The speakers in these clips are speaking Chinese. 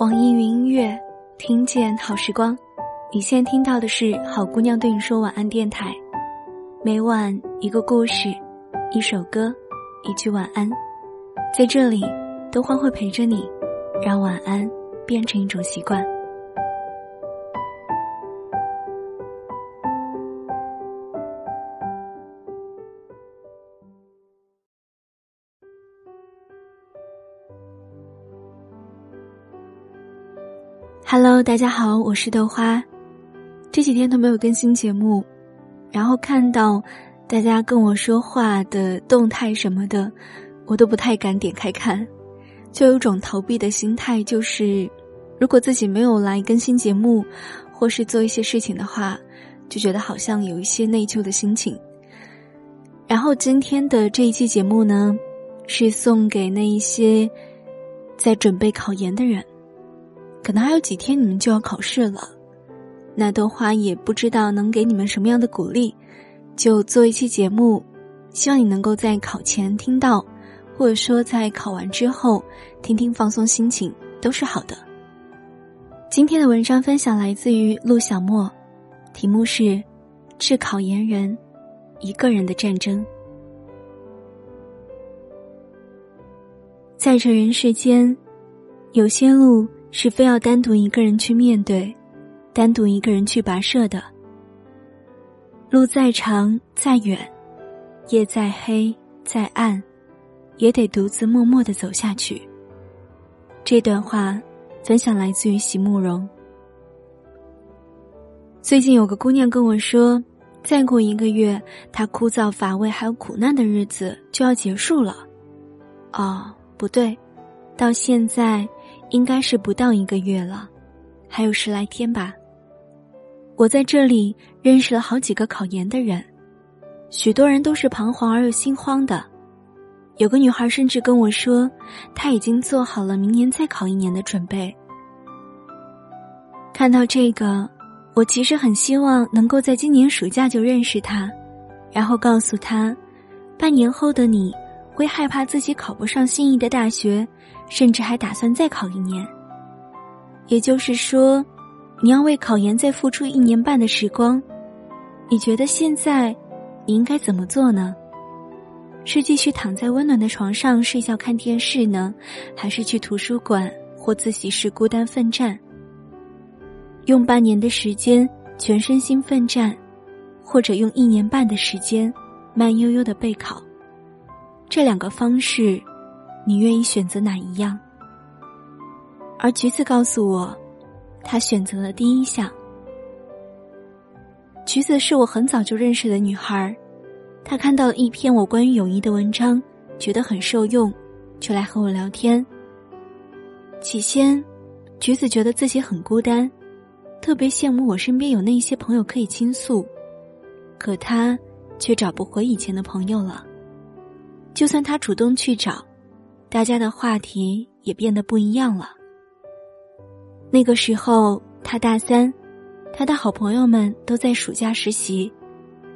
网易云音乐，听见好时光。你现在听到的是好姑娘对你说晚安电台，每晚一个故事，一首歌，一句晚安，在这里，都欢会陪着你，让晚安变成一种习惯。大家好，我是豆花。这几天都没有更新节目，然后看到大家跟我说话的动态什么的，我都不太敢点开看，就有种逃避的心态，就是如果自己没有来更新节目，或是做一些事情的话，就觉得好像有一些内疚的心情。然后今天的这一期节目呢，是送给那一些在准备考研的人。可能还有几天你们就要考试了，那朵花也不知道能给你们什么样的鼓励，就做一期节目，希望你能够在考前听到，或者说在考完之后听听放松心情都是好的。今天的文章分享来自于陆小莫，题目是《致考研人：一个人的战争》。在这人世间，有些路。是非要单独一个人去面对，单独一个人去跋涉的。路再长再远，夜再黑再暗，也得独自默默的走下去。这段话分享来自于席慕容。最近有个姑娘跟我说，再过一个月，她枯燥乏味还有苦难的日子就要结束了。哦，不对，到现在。应该是不到一个月了，还有十来天吧。我在这里认识了好几个考研的人，许多人都是彷徨而又心慌的。有个女孩甚至跟我说，她已经做好了明年再考一年的准备。看到这个，我其实很希望能够在今年暑假就认识她，然后告诉她，半年后的你会害怕自己考不上心仪的大学。甚至还打算再考一年，也就是说，你要为考研再付出一年半的时光。你觉得现在你应该怎么做呢？是继续躺在温暖的床上睡觉看电视呢，还是去图书馆或自习室孤单奋战？用半年的时间全身心奋战，或者用一年半的时间慢悠悠的备考？这两个方式。你愿意选择哪一样？而橘子告诉我，他选择了第一项。橘子是我很早就认识的女孩，她看到了一篇我关于友谊的文章，觉得很受用，就来和我聊天。起先，橘子觉得自己很孤单，特别羡慕我身边有那些朋友可以倾诉，可她却找不回以前的朋友了。就算他主动去找。大家的话题也变得不一样了。那个时候，他大三，他的好朋友们都在暑假实习，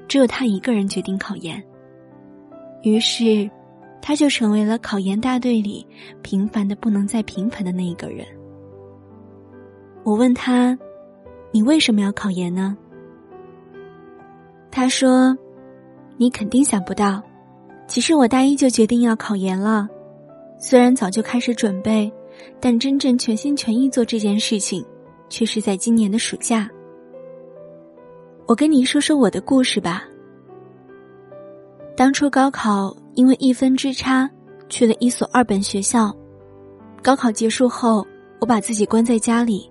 只有他一个人决定考研。于是，他就成为了考研大队里平凡的不能再平凡的那一个人。我问他：“你为什么要考研呢？”他说：“你肯定想不到，其实我大一就决定要考研了。”虽然早就开始准备，但真正全心全意做这件事情，却是在今年的暑假。我跟你说说我的故事吧。当初高考因为一分之差去了一所二本学校，高考结束后，我把自己关在家里，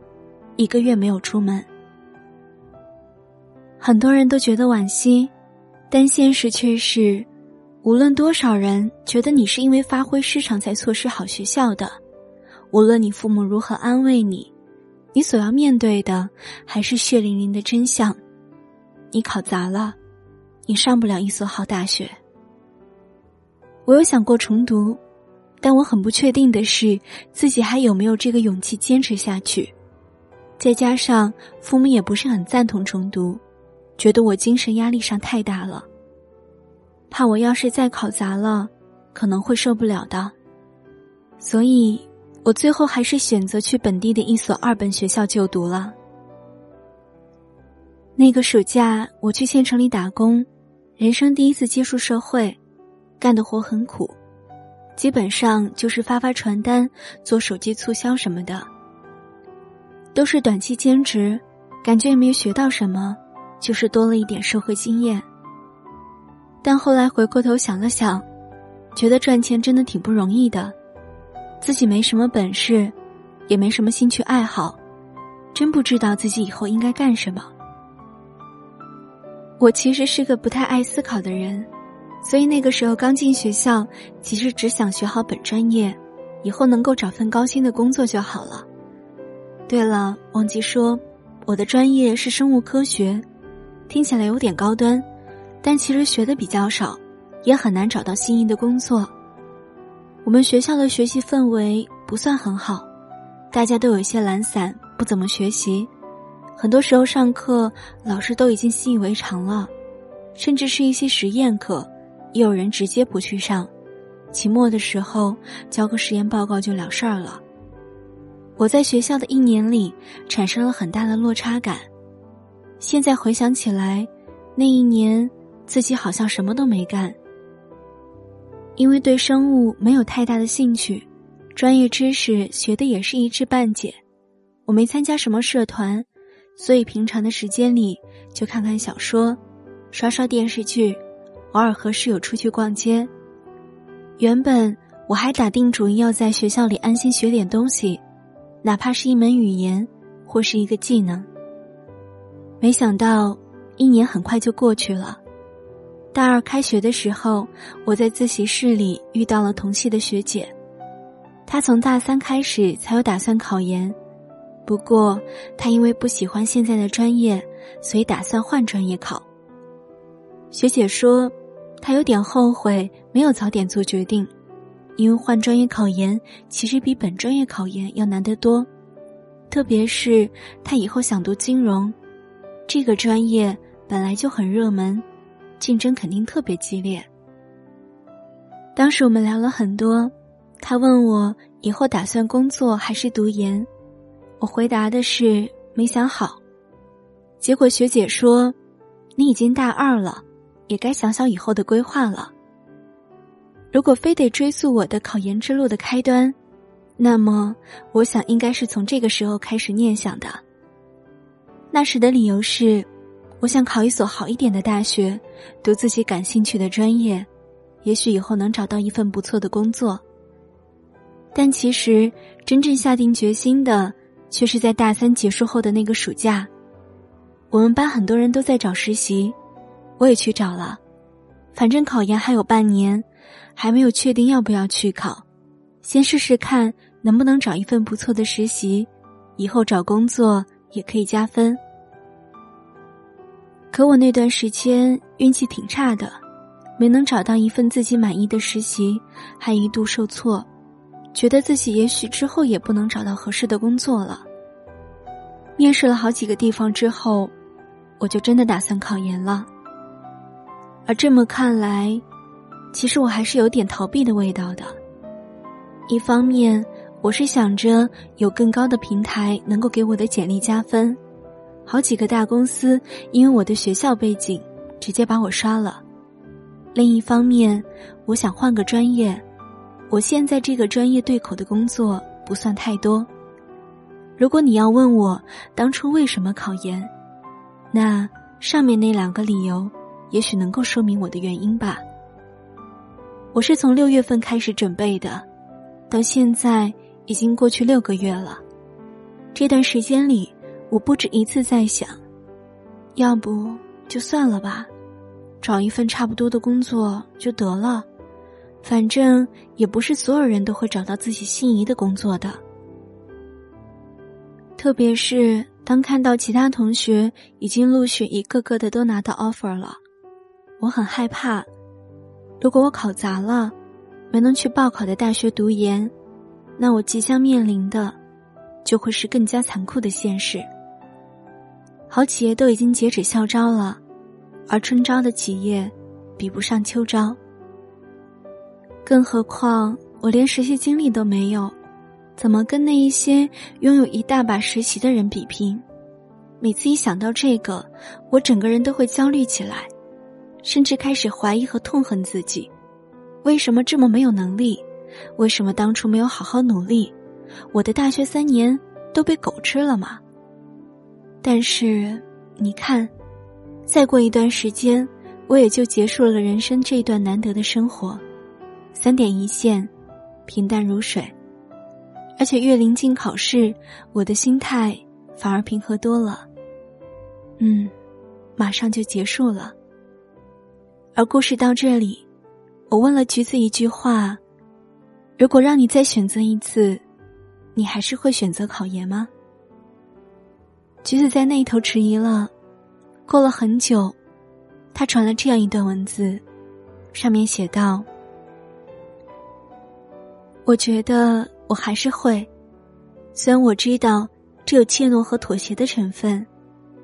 一个月没有出门。很多人都觉得惋惜，但现实却是。无论多少人觉得你是因为发挥失常才错失好学校的，无论你父母如何安慰你，你所要面对的还是血淋淋的真相：你考砸了，你上不了一所好大学。我有想过重读，但我很不确定的是自己还有没有这个勇气坚持下去。再加上父母也不是很赞同重读，觉得我精神压力上太大了。怕我要是再考砸了，可能会受不了的，所以我最后还是选择去本地的一所二本学校就读了。那个暑假，我去县城里打工，人生第一次接触社会，干的活很苦，基本上就是发发传单、做手机促销什么的，都是短期兼职，感觉也没学到什么，就是多了一点社会经验。但后来回过头想了想，觉得赚钱真的挺不容易的，自己没什么本事，也没什么兴趣爱好，真不知道自己以后应该干什么。我其实是个不太爱思考的人，所以那个时候刚进学校，其实只想学好本专业，以后能够找份高薪的工作就好了。对了，忘记说，我的专业是生物科学，听起来有点高端，但其实学的比较少，也很难找到心仪的工作。我们学校的学习氛围不算很好，大家都有一些懒散，不怎么学习。很多时候上课，老师都已经习以为常了，甚至是一些实验课，也有人直接不去上。期末的时候交个实验报告就了事儿了。我在学校的一年里产生了很大的落差感。现在回想起来，那一年自己好像什么都没干，因为对生物没有太大的兴趣，专业知识学的也是一知半解。我没参加什么社团。所以平常的时间里，就看看小说，刷刷电视剧，偶尔和室友出去逛街。原本我还打定主意要在学校里安心学点东西，哪怕是一门语言或是一个技能。没想到一年很快就过去了。大二开学的时候，我在自习室里遇到了同系的学姐，她从大三开始才有打算考研。不过，她因为不喜欢现在的专业，所以打算换专业考。学姐说，她有点后悔没有早点做决定，因为换专业考研其实比本专业考研要难得多，特别是她以后想读金融，这个专业本来就很热门，竞争肯定特别激烈。当时我们聊了很多，他问我以后打算工作还是读研。我回答的是没想好，结果学姐说：“你已经大二了，也该想想以后的规划了。”如果非得追溯我的考研之路的开端，那么我想应该是从这个时候开始念想的。那时的理由是，我想考一所好一点的大学，读自己感兴趣的专业，也许以后能找到一份不错的工作。但其实真正下定决心的。却是在大三结束后的那个暑假，我们班很多人都在找实习，我也去找了。反正考研还有半年，还没有确定要不要去考，先试试看能不能找一份不错的实习，以后找工作也可以加分。可我那段时间运气挺差的，没能找到一份自己满意的实习，还一度受挫。觉得自己也许之后也不能找到合适的工作了。面试了好几个地方之后，我就真的打算考研了。而这么看来，其实我还是有点逃避的味道的。一方面，我是想着有更高的平台能够给我的简历加分，好几个大公司因为我的学校背景直接把我刷了；另一方面，我想换个专业。我现在这个专业对口的工作不算太多。如果你要问我当初为什么考研，那上面那两个理由，也许能够说明我的原因吧。我是从六月份开始准备的，到现在已经过去六个月了。这段时间里，我不止一次在想，要不就算了吧，找一份差不多的工作就得了。反正也不是所有人都会找到自己心仪的工作的，特别是当看到其他同学已经陆续一个个的都拿到 offer 了，我很害怕。如果我考砸了，没能去报考的大学读研，那我即将面临的就会是更加残酷的现实。好企业都已经截止校招了，而春招的企业比不上秋招。更何况我连实习经历都没有，怎么跟那一些拥有一大把实习的人比拼？每次一想到这个，我整个人都会焦虑起来，甚至开始怀疑和痛恨自己：为什么这么没有能力？为什么当初没有好好努力？我的大学三年都被狗吃了吗？但是，你看，再过一段时间，我也就结束了人生这段难得的生活，三点一线。平淡如水，而且越临近考试，我的心态反而平和多了。嗯，马上就结束了。而故事到这里，我问了橘子一句话：如果让你再选择一次，你还是会选择考研吗？橘子在那一头迟疑了。过了很久，他传了这样一段文字，上面写道。我觉得我还是会，虽然我知道这有怯懦和妥协的成分，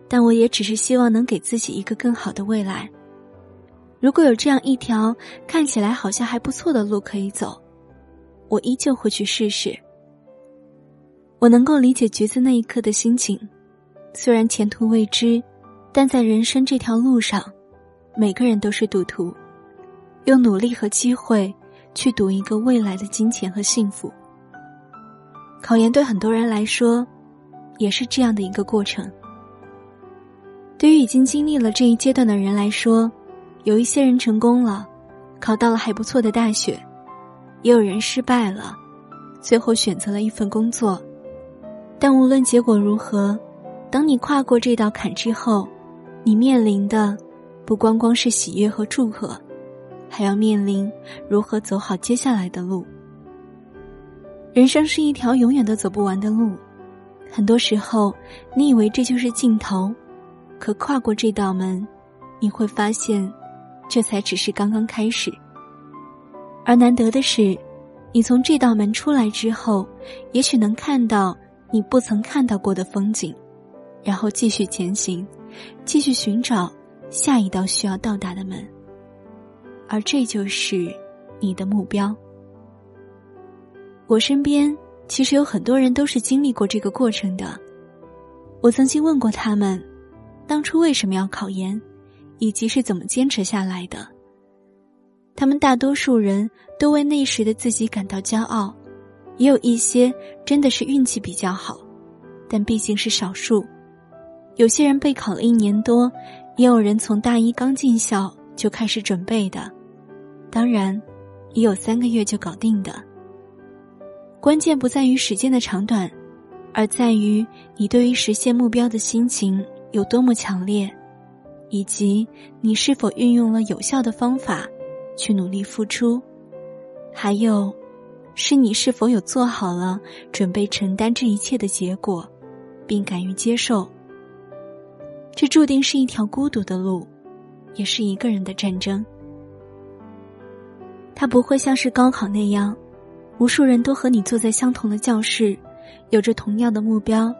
但我也只是希望能给自己一个更好的未来。如果有这样一条看起来好像还不错的路可以走，我依旧会去试试。我能够理解橘子那一刻的心情，虽然前途未知，但在人生这条路上，每个人都是赌徒，用努力和机会。去赌一个未来的金钱和幸福。考研对很多人来说，也是这样的一个过程。对于已经经历了这一阶段的人来说，有一些人成功了，考到了还不错的大学；也有人失败了，最后选择了一份工作。但无论结果如何，当你跨过这道坎之后，你面临的不光光是喜悦和祝贺。还要面临如何走好接下来的路。人生是一条永远都走不完的路，很多时候你以为这就是尽头，可跨过这道门，你会发现，这才只是刚刚开始。而难得的是，你从这道门出来之后，也许能看到你不曾看到过的风景，然后继续前行，继续寻找下一道需要到达的门。而这就是你的目标。我身边其实有很多人都是经历过这个过程的。我曾经问过他们，当初为什么要考研，以及是怎么坚持下来的。他们大多数人都为那时的自己感到骄傲，也有一些真的是运气比较好，但毕竟是少数。有些人备考了一年多，也有人从大一刚进校就开始准备的。当然，也有三个月就搞定的。关键不在于时间的长短，而在于你对于实现目标的心情有多么强烈，以及你是否运用了有效的方法去努力付出，还有，是你是否有做好了准备承担这一切的结果，并敢于接受。这注定是一条孤独的路，也是一个人的战争。它不会像是高考那样，无数人都和你坐在相同的教室，有着同样的目标，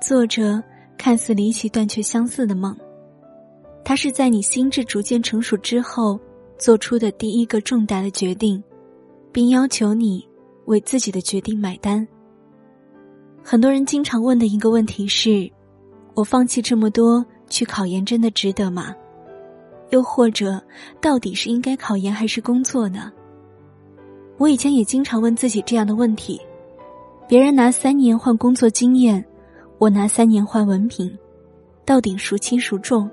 做着看似离奇但却相似的梦。它是在你心智逐渐成熟之后做出的第一个重大的决定，并要求你为自己的决定买单。很多人经常问的一个问题是：我放弃这么多去考研，真的值得吗？又或者，到底是应该考研还是工作呢？我以前也经常问自己这样的问题：别人拿三年换工作经验，我拿三年换文凭，到底孰轻孰重？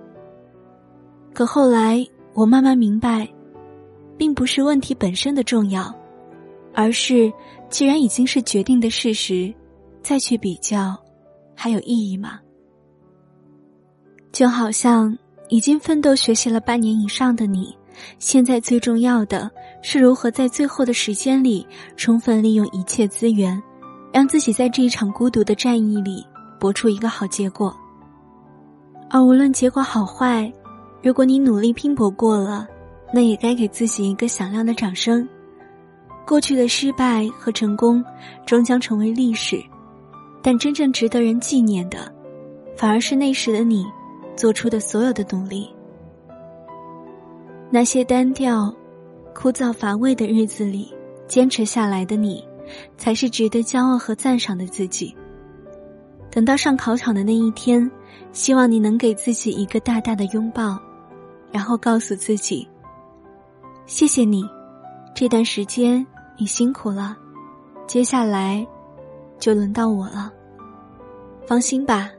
可后来我慢慢明白，并不是问题本身的重要，而是既然已经是决定的事实，再去比较，还有意义吗？就好像。已经奋斗学习了半年以上的你，现在最重要的是如何在最后的时间里充分利用一切资源，让自己在这一场孤独的战役里搏出一个好结果。而无论结果好坏，如果你努力拼搏过了，那也该给自己一个响亮的掌声。过去的失败和成功终将成为历史，但真正值得人纪念的，反而是那时的你。做出的所有的努力，那些单调、枯燥、乏味的日子里，坚持下来的你，才是值得骄傲和赞赏的自己。等到上考场的那一天，希望你能给自己一个大大的拥抱，然后告诉自己：“谢谢你，这段时间你辛苦了，接下来就轮到我了。放心吧，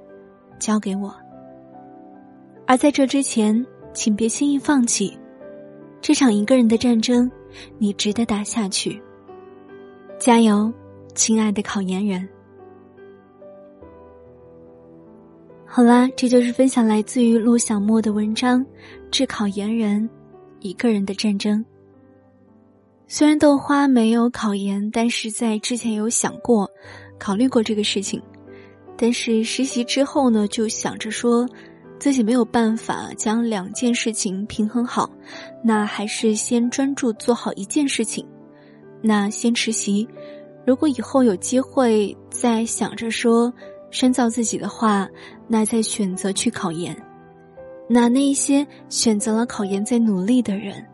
交给我。而在这之前，请别轻易放弃这场一个人的战争，你值得打下去。加油，亲爱的考研人！”好啦，这就是分享来自于陆小莫的文章《致考研人》，一个人的战争。虽然豆花没有考研，但是在之前有想过、考虑过这个事情。但是实习之后呢，就想着说自己没有办法将两件事情平衡好，那还是先专注做好一件事情。那先实习，如果以后有机会再想着说。深造自己的话，那再选择去考研。那那一些选择了考研在努力的人，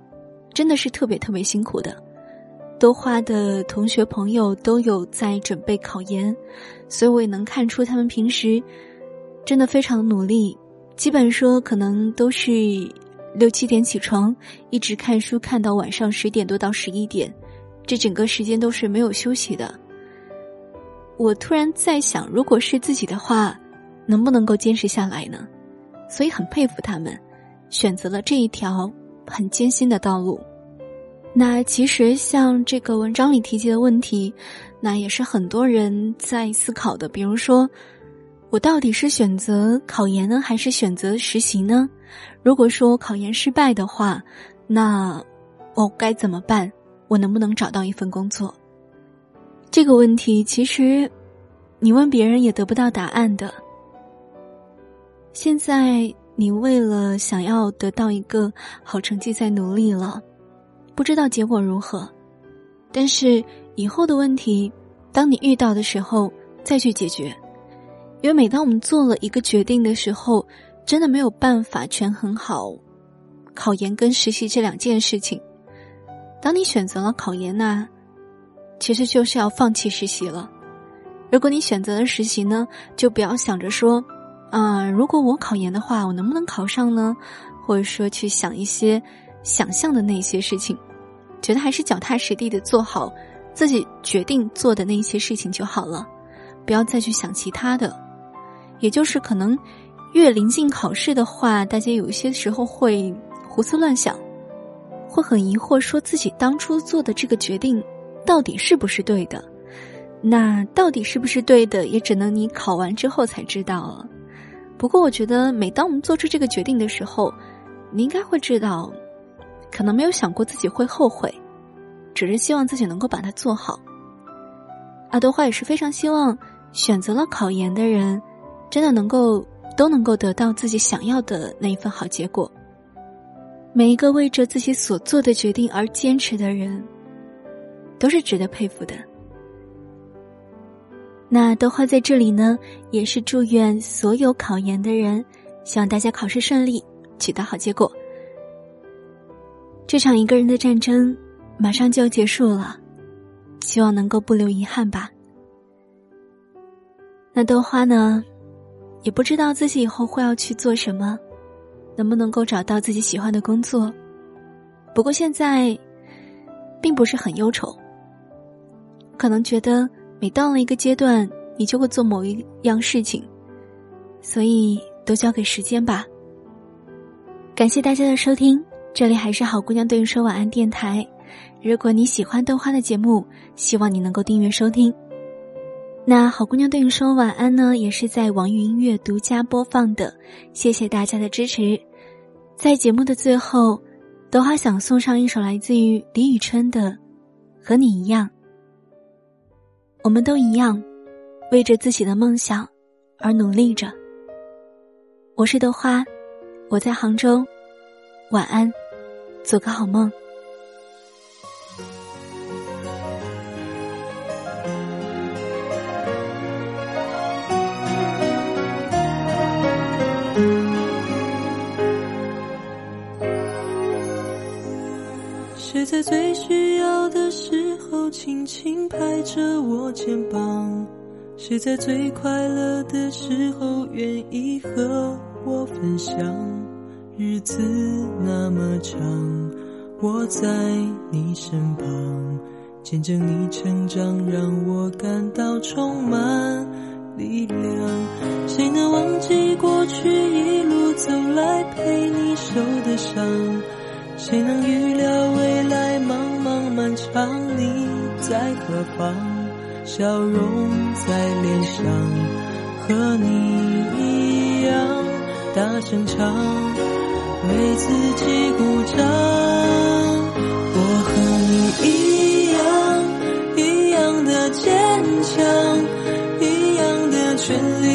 真的是特别特别辛苦的。多花的同学朋友都有在准备考研，所以我也能看出他们平时真的非常努力。基本说可能都是六七点起床，一直看书看到晚上十点多到十一点，这整个时间都是没有休息的。我突然在想，如果是自己的话，能不能够坚持下来呢？所以很佩服他们，选择了这一条很艰辛的道路。那其实像这个文章里提及的问题，那也是很多人在思考的。比如说，我到底是选择考研呢，还是选择实习呢？如果说考研失败的话，那我该怎么办？我能不能找到一份工作？这个问题其实，你问别人也得不到答案的。现在你为了想要得到一个好成绩在努力了，不知道结果如何。但是以后的问题，当你遇到的时候再去解决，因为每当我们做了一个决定的时候，真的没有办法权衡好考研跟实习这两件事情。当你选择了考研呢？其实就是要放弃实习了。如果你选择了实习呢，就不要想着说，啊，如果我考研的话，我能不能考上呢？或者说去想一些想象的那些事情，觉得还是脚踏实地的做好自己决定做的那些事情就好了，不要再去想其他的。也就是可能越临近考试的话，大家有一些时候会胡思乱想，会很疑惑，说自己当初做的这个决定。到底是不是对的？那到底是不是对的，也只能你考完之后才知道了。不过，我觉得每当我们做出这个决定的时候，你应该会知道，可能没有想过自己会后悔，只是希望自己能够把它做好。阿德花也是非常希望选择了考研的人，真的能够都能够得到自己想要的那一份好结果。每一个为着自己所做的决定而坚持的人。都是值得佩服的。那豆花在这里呢，也是祝愿所有考研的人，希望大家考试顺利，取得好结果。这场一个人的战争马上就要结束了，希望能够不留遗憾吧。那豆花呢，也不知道自己以后会要去做什么，能不能够找到自己喜欢的工作。不过现在，并不是很忧愁。可能觉得每到了一个阶段，你就会做某一样事情，所以都交给时间吧。感谢大家的收听，这里还是好姑娘对你说晚安电台。如果你喜欢豆花的节目，希望你能够订阅收听。那好姑娘对你说晚安呢，也是在网易音乐独家播放的。谢谢大家的支持。在节目的最后，豆花想送上一首来自于李宇春的《和你一样》。我们都一样，为着自己的梦想而努力着。我是豆花，我在杭州，晚安，做个好梦。在最需要的时候轻轻拍着我肩膀？谁在最快乐的时候愿意和我分享？日子那么长，我在你身旁，见证你成长，让我感到充满力量。谁能忘记过去一路走来陪你受的伤？谁能预料未来茫茫漫长，你在何方？笑容在脸上，和你一样大声唱，为自己鼓掌。我和你一样，一样的坚强，一样的全力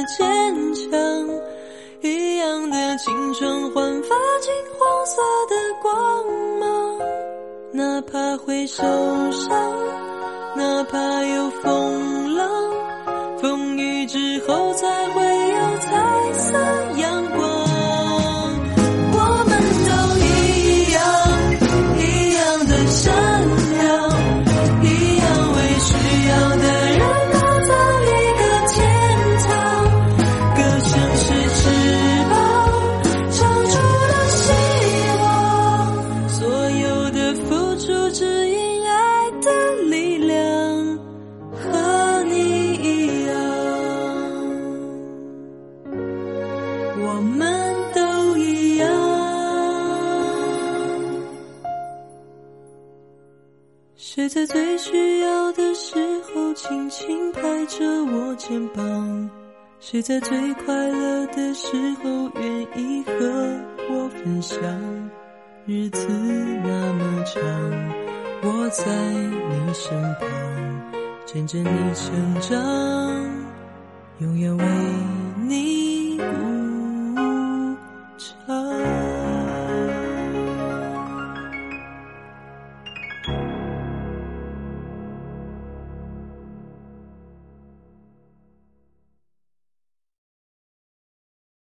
的坚强，一样的青春焕发金黄色的光芒，哪怕会受伤，哪怕有风浪，风雨之后才会。我们都一样谁在最需要的时候轻轻拍着我肩膀？谁在最快乐的时候愿意和我分享？日子那么长，我在你身旁，见证你成长，永远为你。